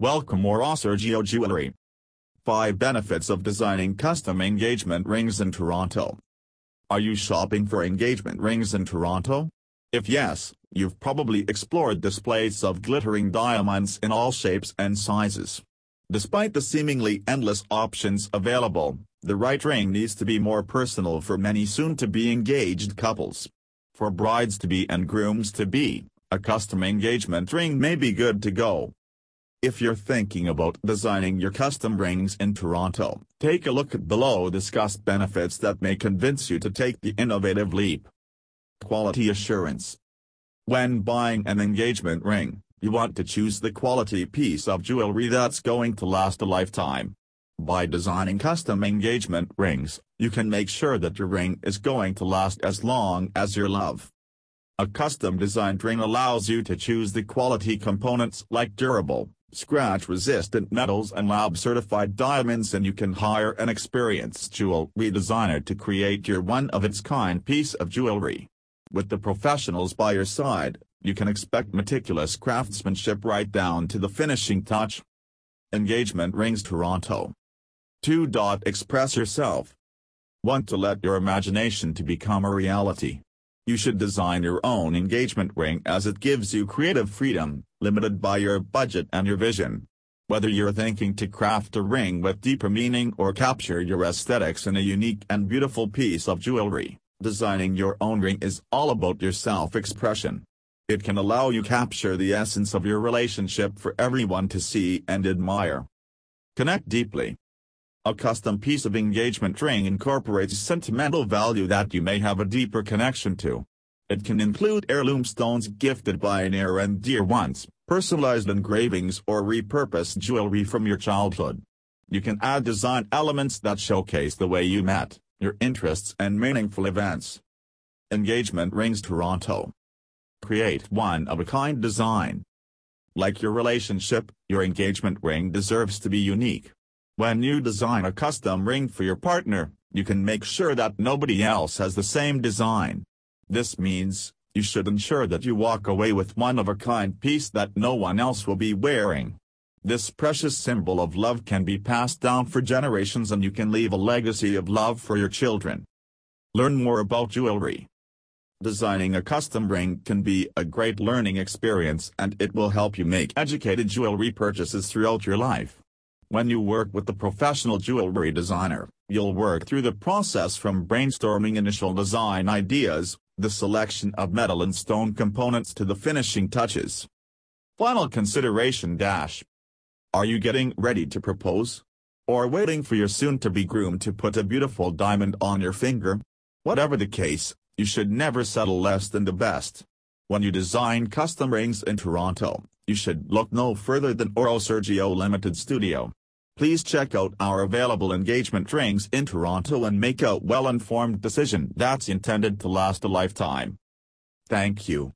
Welcome Oro Sergio Jewelry. 5 Benefits of Designing Custom Engagement Rings in Toronto. Are you shopping for engagement rings in Toronto? If yes, you've probably explored displays of glittering diamonds in all shapes and sizes. Despite the seemingly endless options available, the right ring needs to be more personal for many soon-to-be engaged couples. For brides-to-be and grooms-to-be, a custom engagement ring may be good to go. If you're thinking about designing your custom rings in Toronto, take a look at below discussed benefits that may convince you to take the innovative leap. Quality Assurance When buying an engagement ring, you want to choose the quality piece of jewelry that's going to last a lifetime. By designing custom engagement rings, you can make sure that your ring is going to last as long as your love. A custom-designed ring allows you to choose the quality components like durable, scratch-resistant metals and lab-certified diamonds and you can hire an experienced jewelry designer to create your one-of-its-kind piece of jewelry. With the professionals by your side, you can expect meticulous craftsmanship right down to the finishing touch. Engagement Rings Toronto 2. Express yourself. Want to let your imagination to become a reality? You should design your own engagement ring as it gives you creative freedom, limited by your budget and your vision. Whether you're thinking to craft a ring with deeper meaning or capture your aesthetics in a unique and beautiful piece of jewelry, designing your own ring is all about your self-expression. It can allow you capture the essence of your relationship for everyone to see and admire. Connect deeply. A custom piece of engagement ring incorporates sentimental value that you may have a deeper connection to. It can include heirloom stones gifted by near and dear ones, personalized engravings or repurposed jewelry from your childhood. You can add design elements that showcase the way you met, your interests and meaningful events. Engagement Rings Toronto Create one-of-a-kind design. Like your relationship, your engagement ring deserves to be unique. When you design a custom ring for your partner, you can make sure that nobody else has the same design. This means, you should ensure that you walk away with one-of-a-kind piece that no one else will be wearing. This precious symbol of love can be passed down for generations and you can leave a legacy of love for your children. Learn more about jewelry. Designing a custom ring can be a great learning experience and it will help you make educated jewelry purchases throughout your life. When you work with a professional jewelry designer, you'll work through the process from brainstorming initial design ideas, the selection of metal and stone components to the finishing touches. Final consideration dash. Are you getting ready to propose? Or waiting for your soon-to-be groom to put a beautiful diamond on your finger? Whatever the case, you should never settle less than the best. When you design custom rings in Toronto, you should look no further than Oro Sergio Limited Studio. Please check out our available engagement rings in Toronto and make a well-informed decision that's intended to last a lifetime. Thank you.